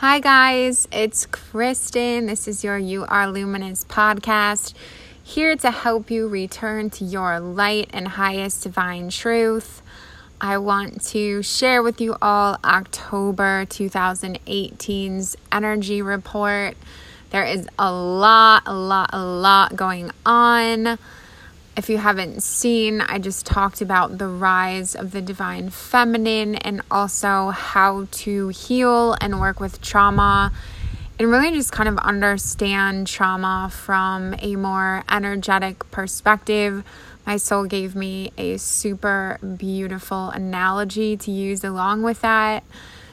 Hi, guys, it's Kristen. This is your You Are Luminous podcast, here to help you return to your light and highest divine truth. I want to share with you all October 2018's energy report. There is a lot, a lot, a lot going on. If you haven't seen, I just talked about the rise of the divine feminine and also how to heal and work with trauma and really just kind of understand trauma from a more energetic perspective. My soul gave me a super beautiful analogy to use along with that.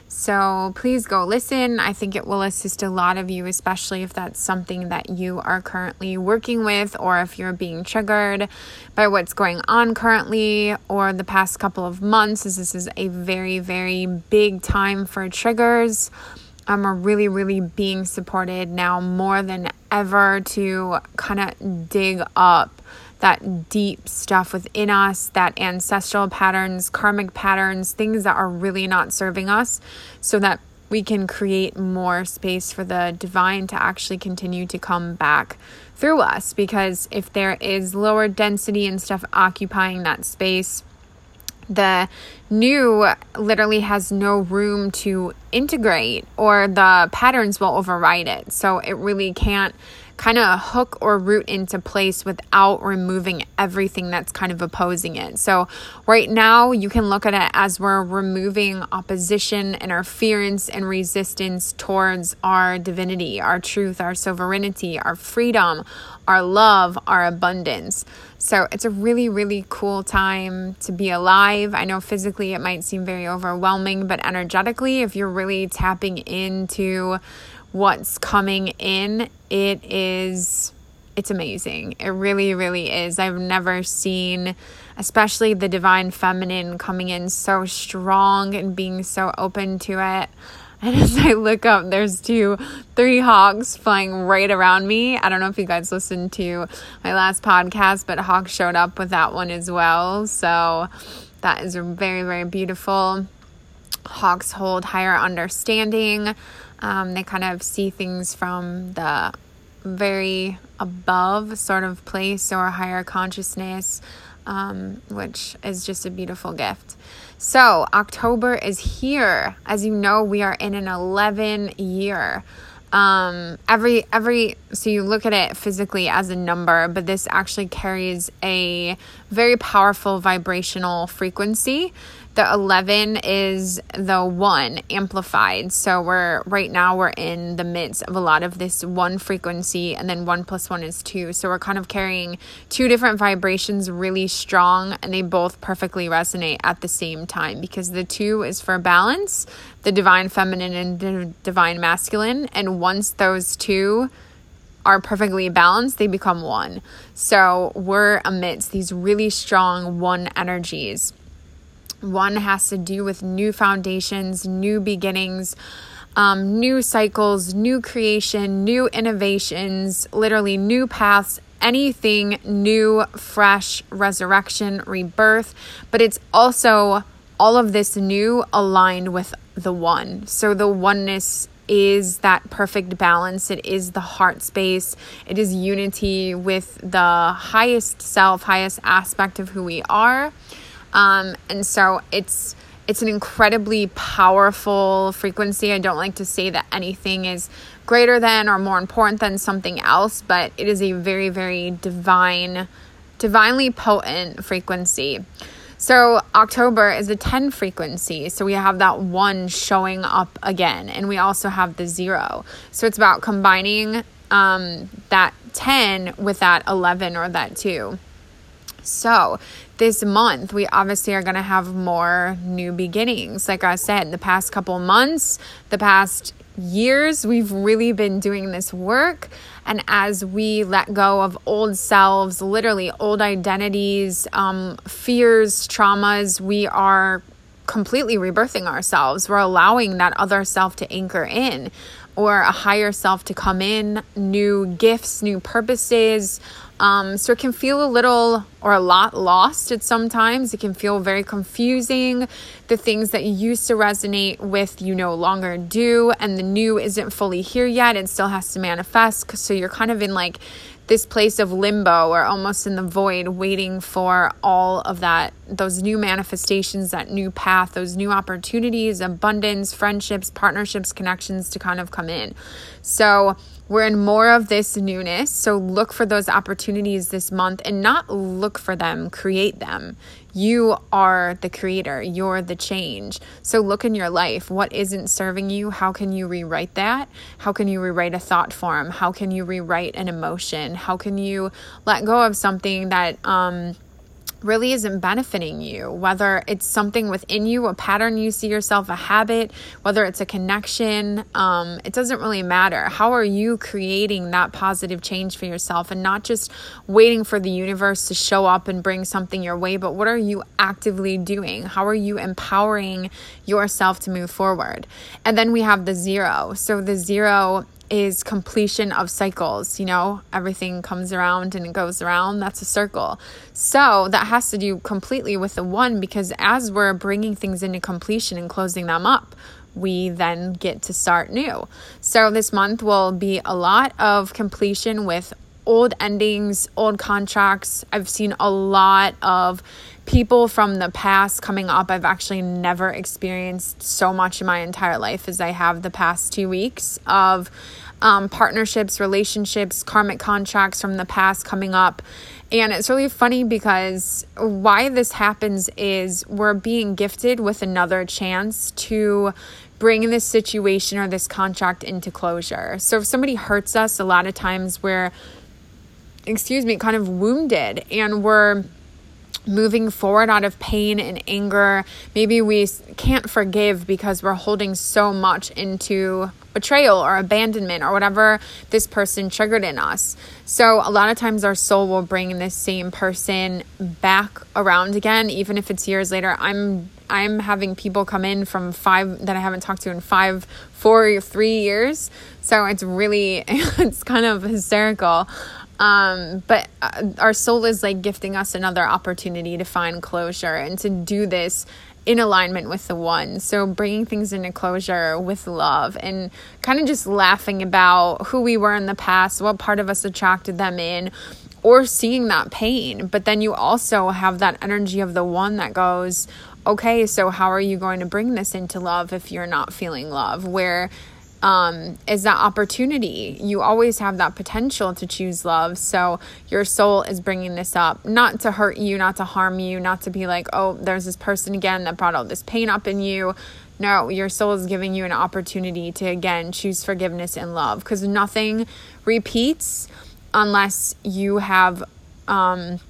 So please go listen. I think it will assist a lot of you, especially if that's something that you are currently working with or if you're being triggered by what's going on currently or the past couple of months, as this is a very, very big time for triggers. Um, are really, really being supported now more than ever to kind of dig up that deep stuff within us, that ancestral patterns, karmic patterns, things that are really not serving us, so that we can create more space for the divine to actually continue to come back through us. Because if there is lower density and stuff occupying that space, the new literally has no room to integrate, or the patterns will override it. So it really can't kind of hook or root into place without removing everything that's kind of opposing it. So, right now, you can look at it as we're removing opposition, interference, and resistance towards our divinity, our truth, our sovereignty, our freedom, our love, our abundance. So, it's a really, really cool time to be alive. I know physically it might seem very overwhelming, but energetically, if you're really tapping into what's coming in, it is it's amazing. It really, really is. I've never seen, especially the divine feminine coming in so strong and being so open to it. And as I look up, there's two, three hawks flying right around me. I don't know if you guys listened to my last podcast, but Hawk showed up with that one as well. So that is very, very beautiful. Hawks hold higher understanding. Um, they kind of see things from the very above sort of place or higher consciousness, um, which is just a beautiful gift. So, October is here. As you know, we are in an 11 year um every every so you look at it physically as a number but this actually carries a very powerful vibrational frequency the 11 is the 1 amplified. So we're right now we're in the midst of a lot of this one frequency and then 1 plus 1 is 2. So we're kind of carrying two different vibrations really strong and they both perfectly resonate at the same time because the 2 is for balance, the divine feminine and the divine masculine and once those two are perfectly balanced, they become one. So we're amidst these really strong one energies. One has to do with new foundations, new beginnings, um, new cycles, new creation, new innovations, literally new paths, anything new, fresh, resurrection, rebirth. But it's also all of this new aligned with the one. So the oneness is that perfect balance. It is the heart space. It is unity with the highest self, highest aspect of who we are. Um, and so it's it's an incredibly powerful frequency. I don't like to say that anything is greater than or more important than something else, but it is a very, very divine, divinely potent frequency. So, October is a 10 frequency. So, we have that one showing up again, and we also have the zero. So, it's about combining um, that 10 with that 11 or that 2. So, this month, we obviously are going to have more new beginnings. Like I said, in the past couple months, the past years, we've really been doing this work. And as we let go of old selves, literally old identities, um, fears, traumas, we are completely rebirthing ourselves. We're allowing that other self to anchor in or a higher self to come in, new gifts, new purposes, Um, so it can feel a little or a lot lost at sometimes. It can feel very confusing. The things that you used to resonate with, you no longer do, and the new isn't fully here yet. It still has to manifest. So you're kind of in like this place of limbo or almost in the void, waiting for all of that, those new manifestations, that new path, those new opportunities, abundance, friendships, partnerships, connections to kind of come in. So, we're in more of this newness. So look for those opportunities this month and not look for them, create them. You are the creator, you're the change. So look in your life. What isn't serving you? How can you rewrite that? How can you rewrite a thought form? How can you rewrite an emotion? How can you let go of something that, um, really isn't benefiting you, whether it's something within you, a pattern you see yourself, a habit, whether it's a connection, um, it doesn't really matter. How are you creating that positive change for yourself and not just waiting for the universe to show up and bring something your way, but what are you actively doing? How are you empowering yourself to move forward? And then we have the zero. So the zero is completion of cycles. You know, everything comes around and it goes around. That's a circle. So that has to do completely with the one because as we're bringing things into completion and closing them up, we then get to start new. So this month will be a lot of completion with old endings, old contracts. I've seen a lot of people from the past coming up. I've actually never experienced so much in my entire life as I have the past two weeks of um, partnerships, relationships, karmic contracts from the past coming up. And it's really funny because why this happens is we're being gifted with another chance to bring this situation or this contract into closure. So if somebody hurts us, a lot of times we're, excuse me, kind of wounded and we're moving forward out of pain and anger. Maybe we can't forgive because we're holding so much into betrayal or abandonment or whatever this person triggered in us. So, a lot of times our soul will bring this same person back around again, even if it's years later. I'm I'm having people come in from five that I haven't talked to in five, four, three years. So it's really, it's kind of hysterical. Um, but uh, our soul is like gifting us another opportunity to find closure and to do this in alignment with the one. So bringing things into closure with love and kind of just laughing about who we were in the past, what part of us attracted them in, or seeing that pain. But then you also have that energy of the one that goes, okay, so how are you going to bring this into love if you're not feeling love? Where um, is that opportunity. You always have that potential to choose love. So your soul is bringing this up, not to hurt you, not to harm you, not to be like, oh, there's this person again that brought all this pain up in you. No, your soul is giving you an opportunity to again choose forgiveness and love because nothing repeats unless you have, um,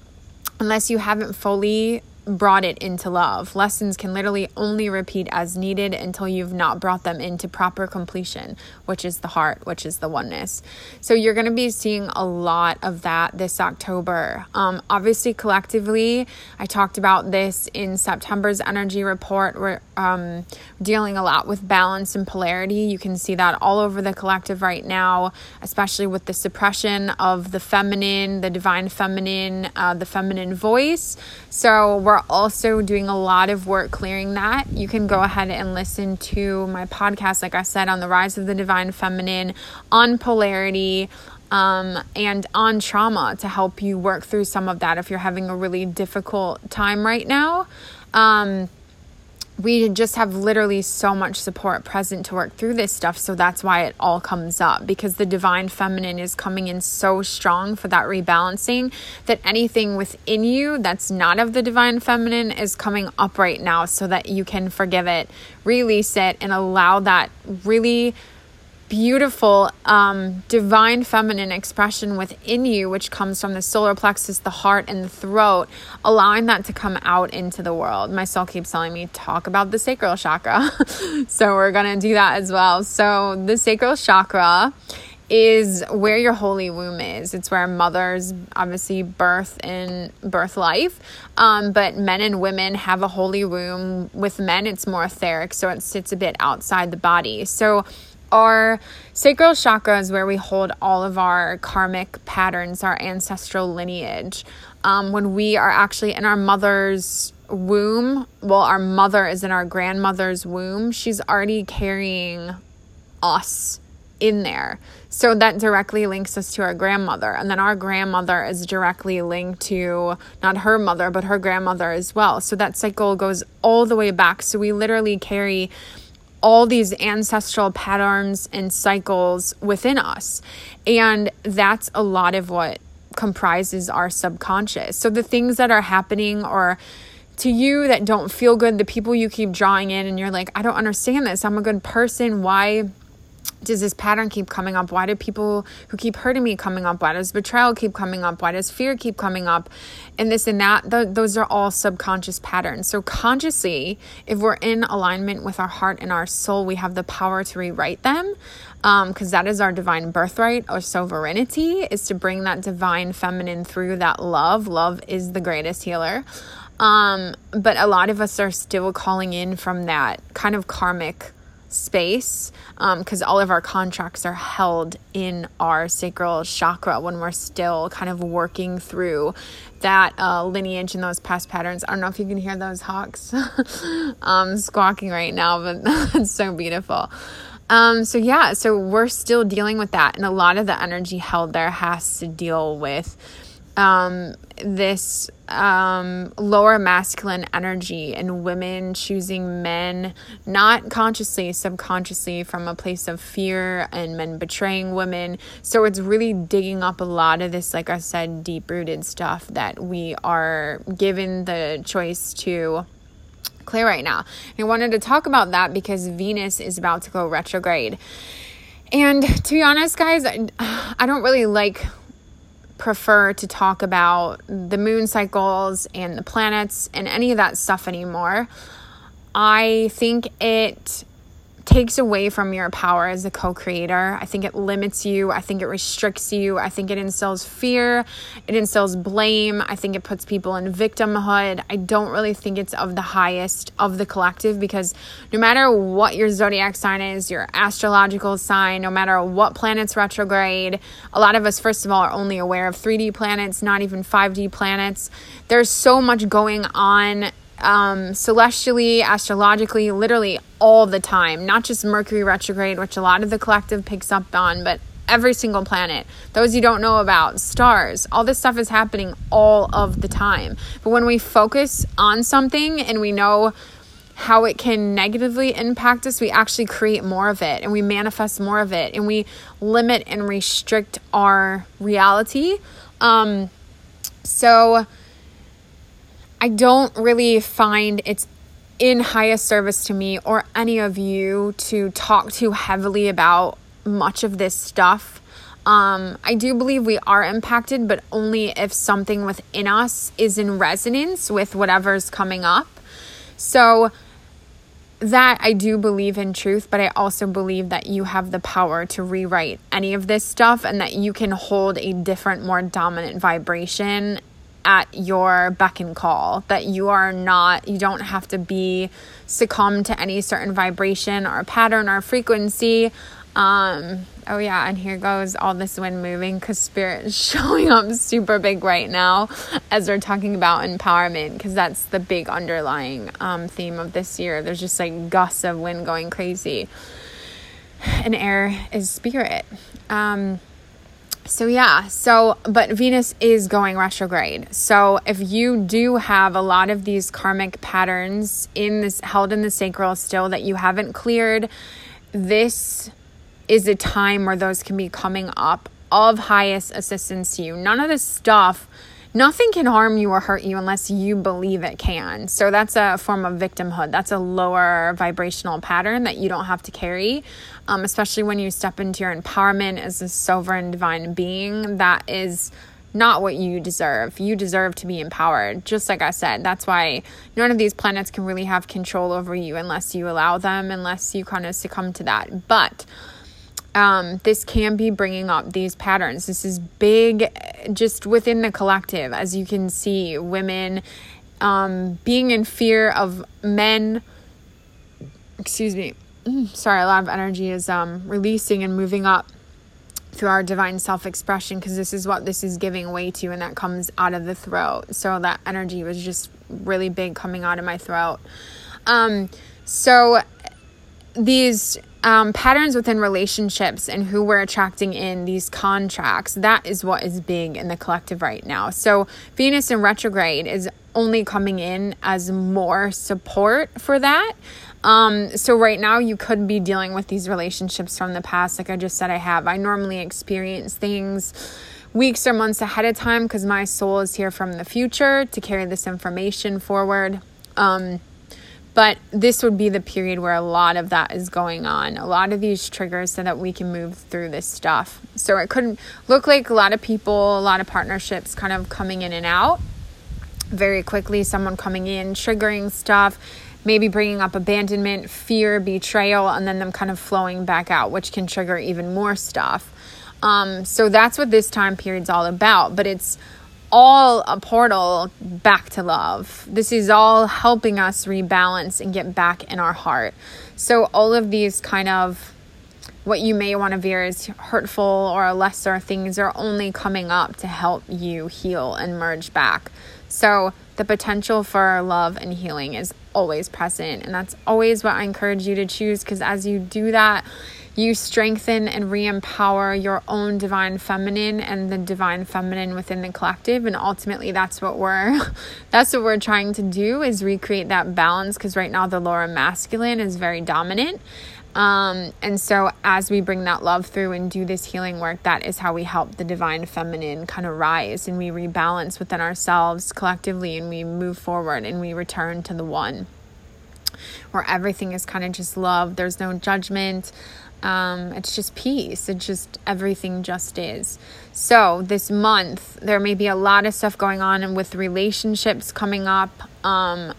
unless you haven't fully brought it into love. Lessons can literally only repeat as needed until you've not brought them into proper completion, which is the heart, which is the oneness. So you're going to be seeing a lot of that this October. Um, obviously, collectively, I talked about this in September's energy report. We're um, dealing a lot with balance and polarity. You can see that all over the collective right now, especially with the suppression of the feminine, the divine feminine, uh, the feminine voice. So we're are also doing a lot of work clearing that. You can go ahead and listen to my podcast, like I said, on the rise of the divine feminine, on polarity. Um, and on trauma to help you work through some of that if you're having a really difficult time right now. Um, we just have literally so much support present to work through this stuff. So that's why it all comes up because the divine feminine is coming in so strong for that rebalancing that anything within you that's not of the divine feminine is coming up right now so that you can forgive it, release it, and allow that really beautiful um, divine feminine expression within you, which comes from the solar plexus, the heart, and the throat, allowing that to come out into the world. My soul keeps telling me, talk about the sacral chakra. so we're going to do that as well. So the sacral chakra is where your holy womb is. It's where mothers obviously birth in birth life. Um, but men and women have a holy womb. With men, it's more etheric, so it sits a bit outside the body. So our sacral chakra is where we hold all of our karmic patterns, our ancestral lineage. Um, when we are actually in our mother's womb, well, our mother is in our grandmother's womb, she's already carrying us in there. So that directly links us to our grandmother. And then our grandmother is directly linked to not her mother, but her grandmother as well. So that cycle goes all the way back. So we literally carry all these ancestral patterns and cycles within us. And that's a lot of what comprises our subconscious. So the things that are happening or to you that don't feel good, the people you keep drawing in, and you're like, I don't understand this. I'm a good person. Why? Does this pattern keep coming up? Why do people who keep hurting me coming up? Why does betrayal keep coming up? Why does fear keep coming up? And this and that, th- those are all subconscious patterns. So, consciously, if we're in alignment with our heart and our soul, we have the power to rewrite them because um, that is our divine birthright or sovereignty is to bring that divine feminine through that love. Love is the greatest healer. Um, but a lot of us are still calling in from that kind of karmic space because um, all of our contracts are held in our sacral chakra when we're still kind of working through that uh, lineage and those past patterns. I don't know if you can hear those hawks um, squawking right now, but it's so beautiful. Um, so yeah, so we're still dealing with that, and a lot of the energy held there has to deal with um, this um, lower masculine energy and women choosing men not consciously, subconsciously from a place of fear and men betraying women. So it's really digging up a lot of this, like I said, deep rooted stuff that we are given the choice to clear right now. I wanted to talk about that because Venus is about to go retrograde. And to be honest, guys, I don't really like prefer to talk about the moon cycles and the planets and any of that stuff anymore. I think it takes away from your power as a co creator. I think it limits you. I think it restricts you. I think it instills fear. It instills blame. I think it puts people in victimhood. I don't really think it's of the highest of the collective because no matter what your zodiac sign is, your astrological sign, no matter what planets retrograde, a lot of us, first of all, are only aware of 3D planets, not even 5D planets. There's so much going on um, celestially, astrologically, literally all the time, not just Mercury retrograde, which a lot of the collective picks up on, but every single planet, those you don't know about, stars, all this stuff is happening all of the time. But when we focus on something and we know how it can negatively impact us, we actually create more of it and we manifest more of it and we limit and restrict our reality. Um, so, I don't really find it's in highest service to me or any of you to talk too heavily about much of this stuff. Um, I do believe we are impacted, but only if something within us is in resonance with whatever's coming up. So, that I do believe in truth, but I also believe that you have the power to rewrite any of this stuff and that you can hold a different, more dominant vibration at your beck and call that you are not you don't have to be succumb to any certain vibration or pattern or frequency. Um oh yeah and here goes all this wind moving because spirit is showing up super big right now as we're talking about empowerment because that's the big underlying um, theme of this year. There's just like gusts of wind going crazy. And air is spirit. Um so yeah, so but Venus is going retrograde. So if you do have a lot of these karmic patterns in this held in the sacral still that you haven't cleared, this is a time where those can be coming up of highest assistance to you. None of this stuff nothing can harm you or hurt you unless you believe it can. So that's a form of victimhood. That's a lower vibrational pattern that you don't have to carry, um, especially when you step into your empowerment as a sovereign divine being. That is not what you deserve. You deserve to be empowered. Just like I said, that's why none of these planets can really have control over you unless you allow them, unless you kind of succumb to that. But um, this can be bringing up these patterns. This is big just within the collective, as you can see, women um, being in fear of men, excuse me, sorry, a lot of energy is um, releasing and moving up through our divine self expression because this is what this is giving way to, and that comes out of the throat. So that energy was just really big coming out of my throat. Um, so these um, patterns within relationships and who we're attracting in these contracts that is what is big in the collective right now. So venus in retrograde is only coming in as more support for that. Um, so right now you could be dealing with these relationships from the past. Like i just said i have. I normally experience things weeks or months ahead of time because my soul is here from the future to carry this information forward. Um, but this would be the period where a lot of that is going on, a lot of these triggers so that we can move through this stuff. So it could look like a lot of people, a lot of partnerships kind of coming in and out very quickly, someone coming in, triggering stuff, maybe bringing up abandonment, fear, betrayal, and then them kind of flowing back out, which can trigger even more stuff. Um, so that's what this time period's all about. But it's all a portal back to love. This is all helping us rebalance and get back in our heart. So, all of these kind of what you may want to veer as hurtful or lesser things are only coming up to help you heal and merge back. So, the potential for love and healing is always present. And that's always what I encourage you to choose because as you do that, you strengthen and re empower your own divine feminine and the divine feminine within the collective. And ultimately, that's what we're. That's what we're trying to do is recreate that balance because right now the lower masculine is very dominant um, and so, as we bring that love through and do this healing work, that is how we help the divine feminine kind of rise and we rebalance within ourselves collectively and we move forward and we return to the one where everything is kind of just love. There's no judgment. Um, it's just peace. It's just everything just is. So, this month, there may be a lot of stuff going on and with relationships coming up. Um,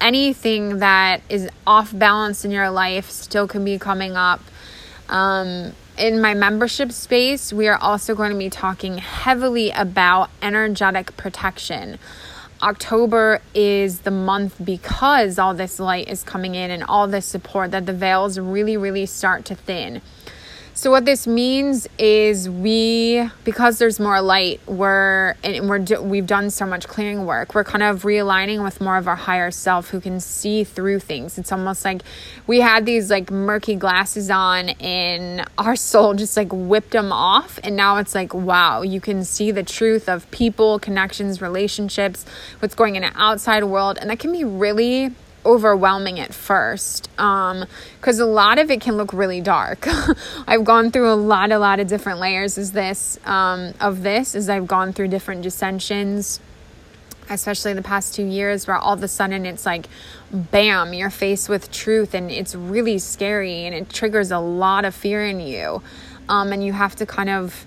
anything that is off balance in your life still can be coming up. Um, in my membership space, we are also going to be talking heavily about energetic protection. October is the month because all this light is coming in and all this support that the veils really, really start to thin. So what this means is we because there's more light, we're and we're we've done so much clearing work. We're kind of realigning with more of our higher self who can see through things. It's almost like we had these like murky glasses on and our soul just like whipped them off and now it's like wow, you can see the truth of people, connections, relationships, what's going in the outside world and that can be really overwhelming at first um because a lot of it can look really dark. I've gone through a lot a lot of different layers as this um of this as i've gone through different dissensions especially the past two years where all of a sudden it's like bam you're faced with truth and it's really scary and it triggers a lot of fear in you. Um and you have to kind of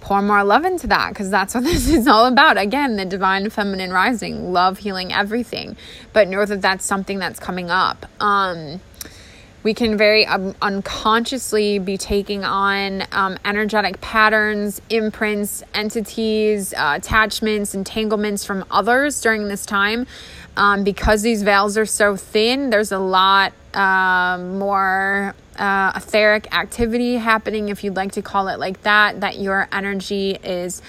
pour more love into that because that's what this is all about. Again, the divine feminine rising, love, healing, everything. But know that that's something that's coming up. Um, we can very um, unconsciously be taking on um, energetic patterns, imprints, entities, uh, attachments, entanglements from others during this time. Um, because these veils are so thin, there's a lot uh, more uh, etheric activity happening, if you'd like to call it like that, that your energy is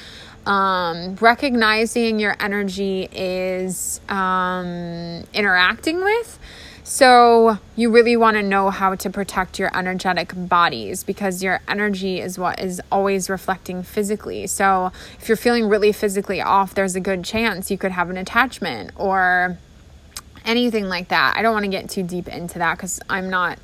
um, recognizing your energy is um, interacting with. So, you really want to know how to protect your energetic bodies because your energy is what is always reflecting physically. So, if you're feeling really physically off, there's a good chance you could have an attachment or anything like that. I don't want to get too deep into that because I'm not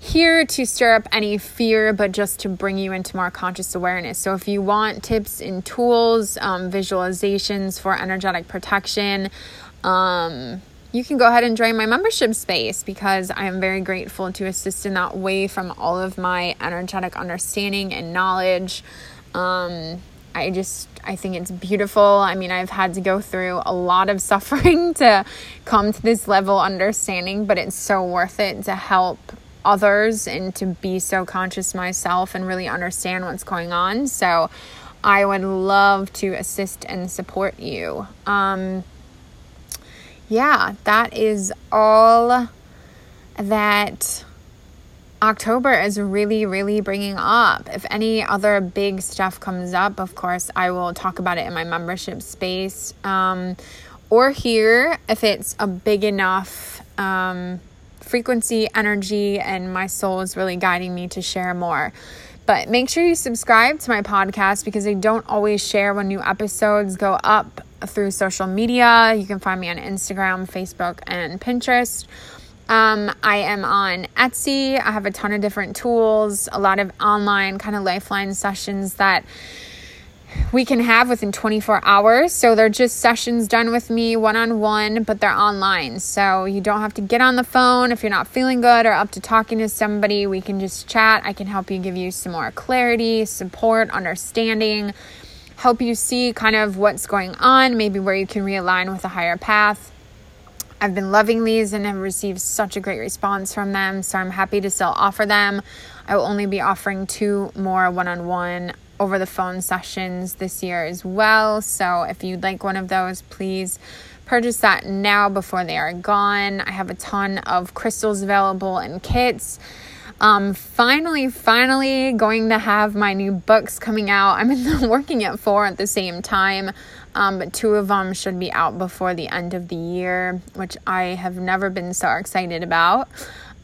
here to stir up any fear, but just to bring you into more conscious awareness. So, if you want tips and tools, um, visualizations for energetic protection, um, you can go ahead and join my membership space because I am very grateful to assist in that way from all of my energetic understanding and knowledge. Um, I just I think it's beautiful. I mean, I've had to go through a lot of suffering to come to this level understanding, but it's so worth it to help others and to be so conscious myself and really understand what's going on. So I would love to assist and support you. Um, yeah, that is all that October is really, really bringing up. If any other big stuff comes up, of course, I will talk about it in my membership space um, or here if it's a big enough um, frequency, energy, and my soul is really guiding me to share more. But make sure you subscribe to my podcast because I don't always share when new episodes go up through social media. You can find me on Instagram, Facebook, and Pinterest. Um, I am on Etsy. I have a ton of different tools, a lot of online kind of lifeline sessions that we can have within 24 hours. So they're just sessions done with me one on one, but they're online. So you don't have to get on the phone if you're not feeling good or up to talking to somebody. We can just chat. I can help you give you some more clarity, support, understanding, help you see kind of what's going on, maybe where you can realign with a higher path. I've been loving these and have received such a great response from them. So I'm happy to still offer them. I will only be offering two more one on one over the phone sessions this year as well. So if you'd like one of those, please purchase that now before they are gone. I have a ton of crystals available in kits. Um, finally, finally going to have my new books coming out. I'm in the working at four at the same time, um, but two of them should be out before the end of the year, which I have never been so excited about.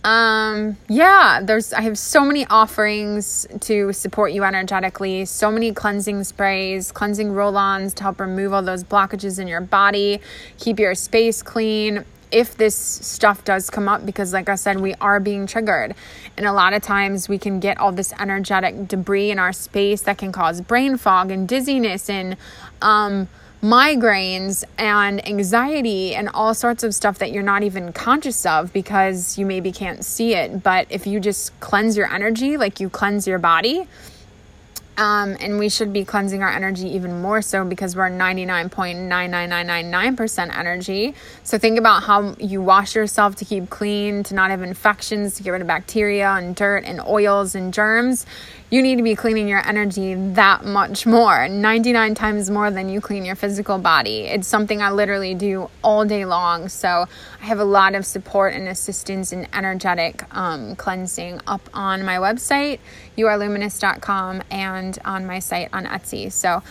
Um, yeah, there's I have so many offerings to support you energetically, so many cleansing sprays, cleansing roll-ons to help remove all those blockages in your body, keep your space clean. If this stuff does come up, because like I said, we are being triggered. And a lot of times we can get all this energetic debris in our space that can cause brain fog and dizziness and um migraines and anxiety and all sorts of stuff that you're not even conscious of because you maybe can't see it. But if you just cleanse your energy like you cleanse your body, um, and we should be cleansing our energy even more so because we're 99.99999% energy. So think about how you wash yourself to keep clean, to not have infections, to get rid of bacteria and dirt and oils and germs you need to be cleaning your energy that much more 99 times more than you clean your physical body. It's something I literally do all day long. So I have a lot of support and assistance in energetic um, cleansing up on my website, youareluminous.com, and on my site on Etsy. So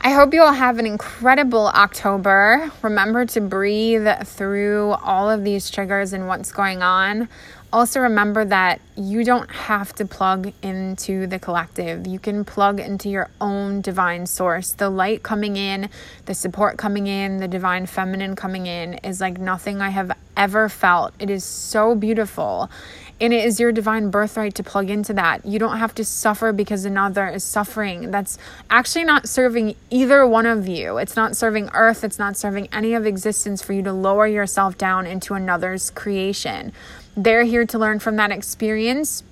I hope you all have an incredible October. Remember to breathe through all of these triggers and what's going on also remember that you don't have to plug into the collective. You can plug into your own divine source. The light coming in, the support coming in, the divine feminine coming in is like nothing I have ever felt. It is so beautiful. And it is your divine birthright to plug into that. You don't have to suffer because another is suffering. That's actually not serving either one of you. It's not serving earth, it's not serving any of existence for you to lower yourself down into another's creation. They're here to learn from that experience.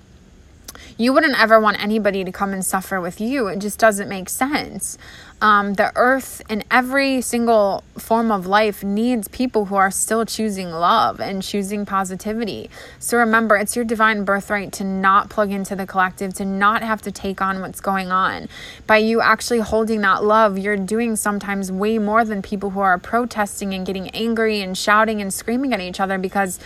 You wouldn't ever want anybody to come and suffer with you. It just doesn't make sense. Um, the earth and every single form of life needs people who are still choosing love and choosing positivity. So remember, it's your divine birthright to not plug into the collective, to not have to take on what's going on. By you actually holding that love, you're doing sometimes way more than people who are protesting and getting angry and shouting and screaming at each other because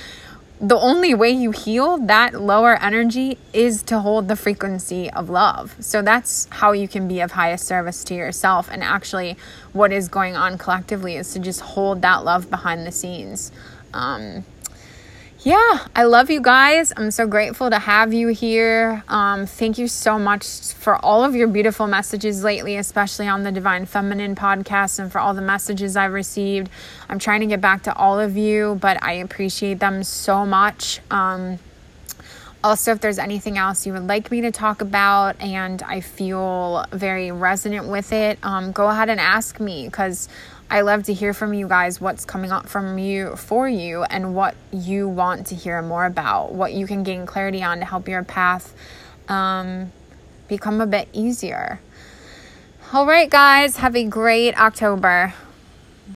the only way you heal that lower energy is to hold the frequency of love. So that's how you can be of highest service to yourself. And actually, what is going on collectively is to just hold that love behind the scenes. Um, yeah, I love you guys. I'm so grateful to have you here. Um, thank you so much for all of your beautiful messages lately, especially on the Divine Feminine podcast, and for all the messages I've received. I'm trying to get back to all of you, but I appreciate them so much. Um, also, if there's anything else you would like me to talk about and I feel very resonant with it, um, go ahead and ask me because I love to hear from you guys what's coming up from you for you and what you want to hear more about, what you can gain clarity on to help your path um, become a bit easier. All right, guys, have a great October.